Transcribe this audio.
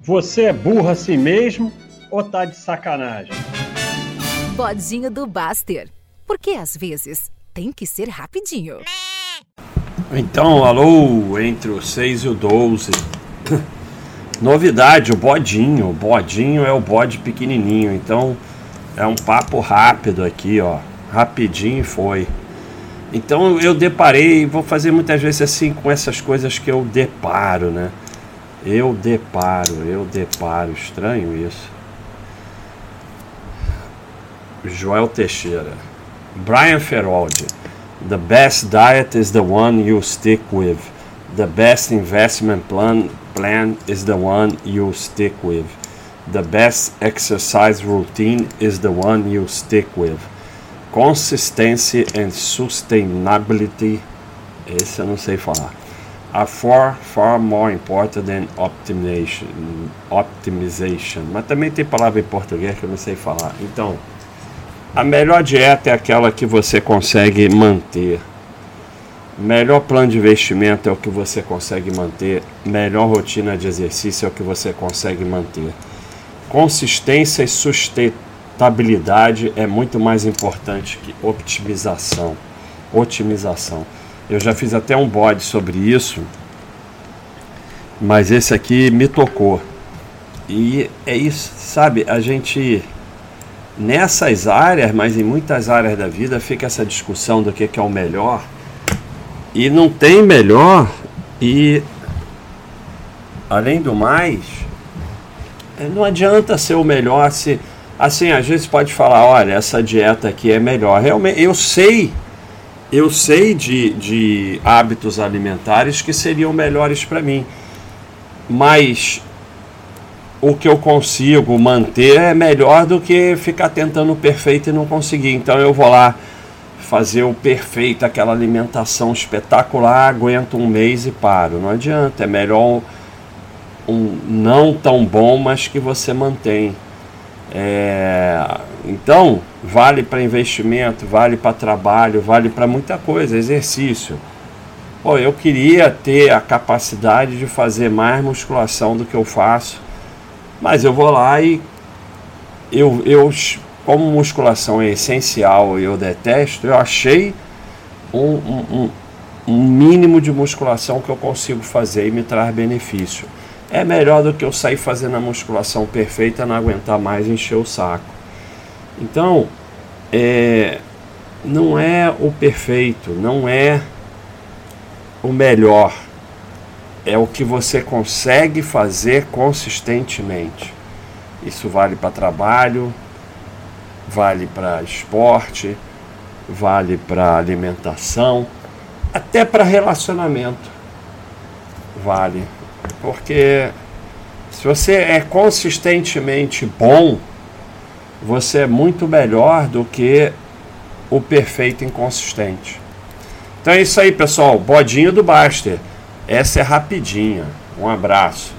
Você é burro assim mesmo ou tá de sacanagem? Bodinho do Baster. Porque às vezes tem que ser rapidinho. Então, alô, entre o 6 e o 12. Novidade, o bodinho. O bodinho é o bode pequenininho. Então, é um papo rápido aqui, ó. Rapidinho foi. Então, eu deparei, vou fazer muitas vezes assim com essas coisas que eu deparo, né? Eu deparo, eu deparo. Estranho isso. Joel Teixeira. Brian Feroldi. The best diet is the one you stick with. The best investment plan plan is the one you stick with. The best exercise routine is the one you stick with. Consistency and sustainability. Esse eu não sei falar. Are far, far more important than optimization. optimization. Mas também tem palavra em português que eu não sei falar. Então, a melhor dieta é aquela que você consegue manter. Melhor plano de investimento é o que você consegue manter. Melhor rotina de exercício é o que você consegue manter. Consistência e sustentabilidade é muito mais importante que optimização. Otimização. Eu já fiz até um bode sobre isso, mas esse aqui me tocou. E é isso, sabe? A gente nessas áreas, mas em muitas áreas da vida fica essa discussão do que, que é o melhor. E não tem melhor. E além do mais, é, não adianta ser o melhor se assim, às vezes pode falar, olha, essa dieta aqui é melhor. Realmente, eu sei, eu sei de, de hábitos alimentares que seriam melhores para mim. Mas o que eu consigo manter é melhor do que ficar tentando o perfeito e não conseguir. Então eu vou lá fazer o perfeito, aquela alimentação espetacular, aguento um mês e paro. Não adianta, é melhor um, um não tão bom, mas que você mantém. É, então, vale para investimento, vale para trabalho, vale para muita coisa, exercício. Pô, eu queria ter a capacidade de fazer mais musculação do que eu faço mas eu vou lá e eu, eu como musculação é essencial e eu detesto, eu achei um, um, um mínimo de musculação que eu consigo fazer e me traz benefício. É melhor do que eu sair fazendo a musculação perfeita, não aguentar mais e encher o saco. Então, é, não é o perfeito, não é o melhor é o que você consegue fazer consistentemente. Isso vale para trabalho, vale para esporte, vale para alimentação, até para relacionamento. Vale. Porque se você é consistentemente bom, você é muito melhor do que o perfeito inconsistente. Então é isso aí, pessoal. Bodinho do Baster. Essa é rapidinha. Um abraço.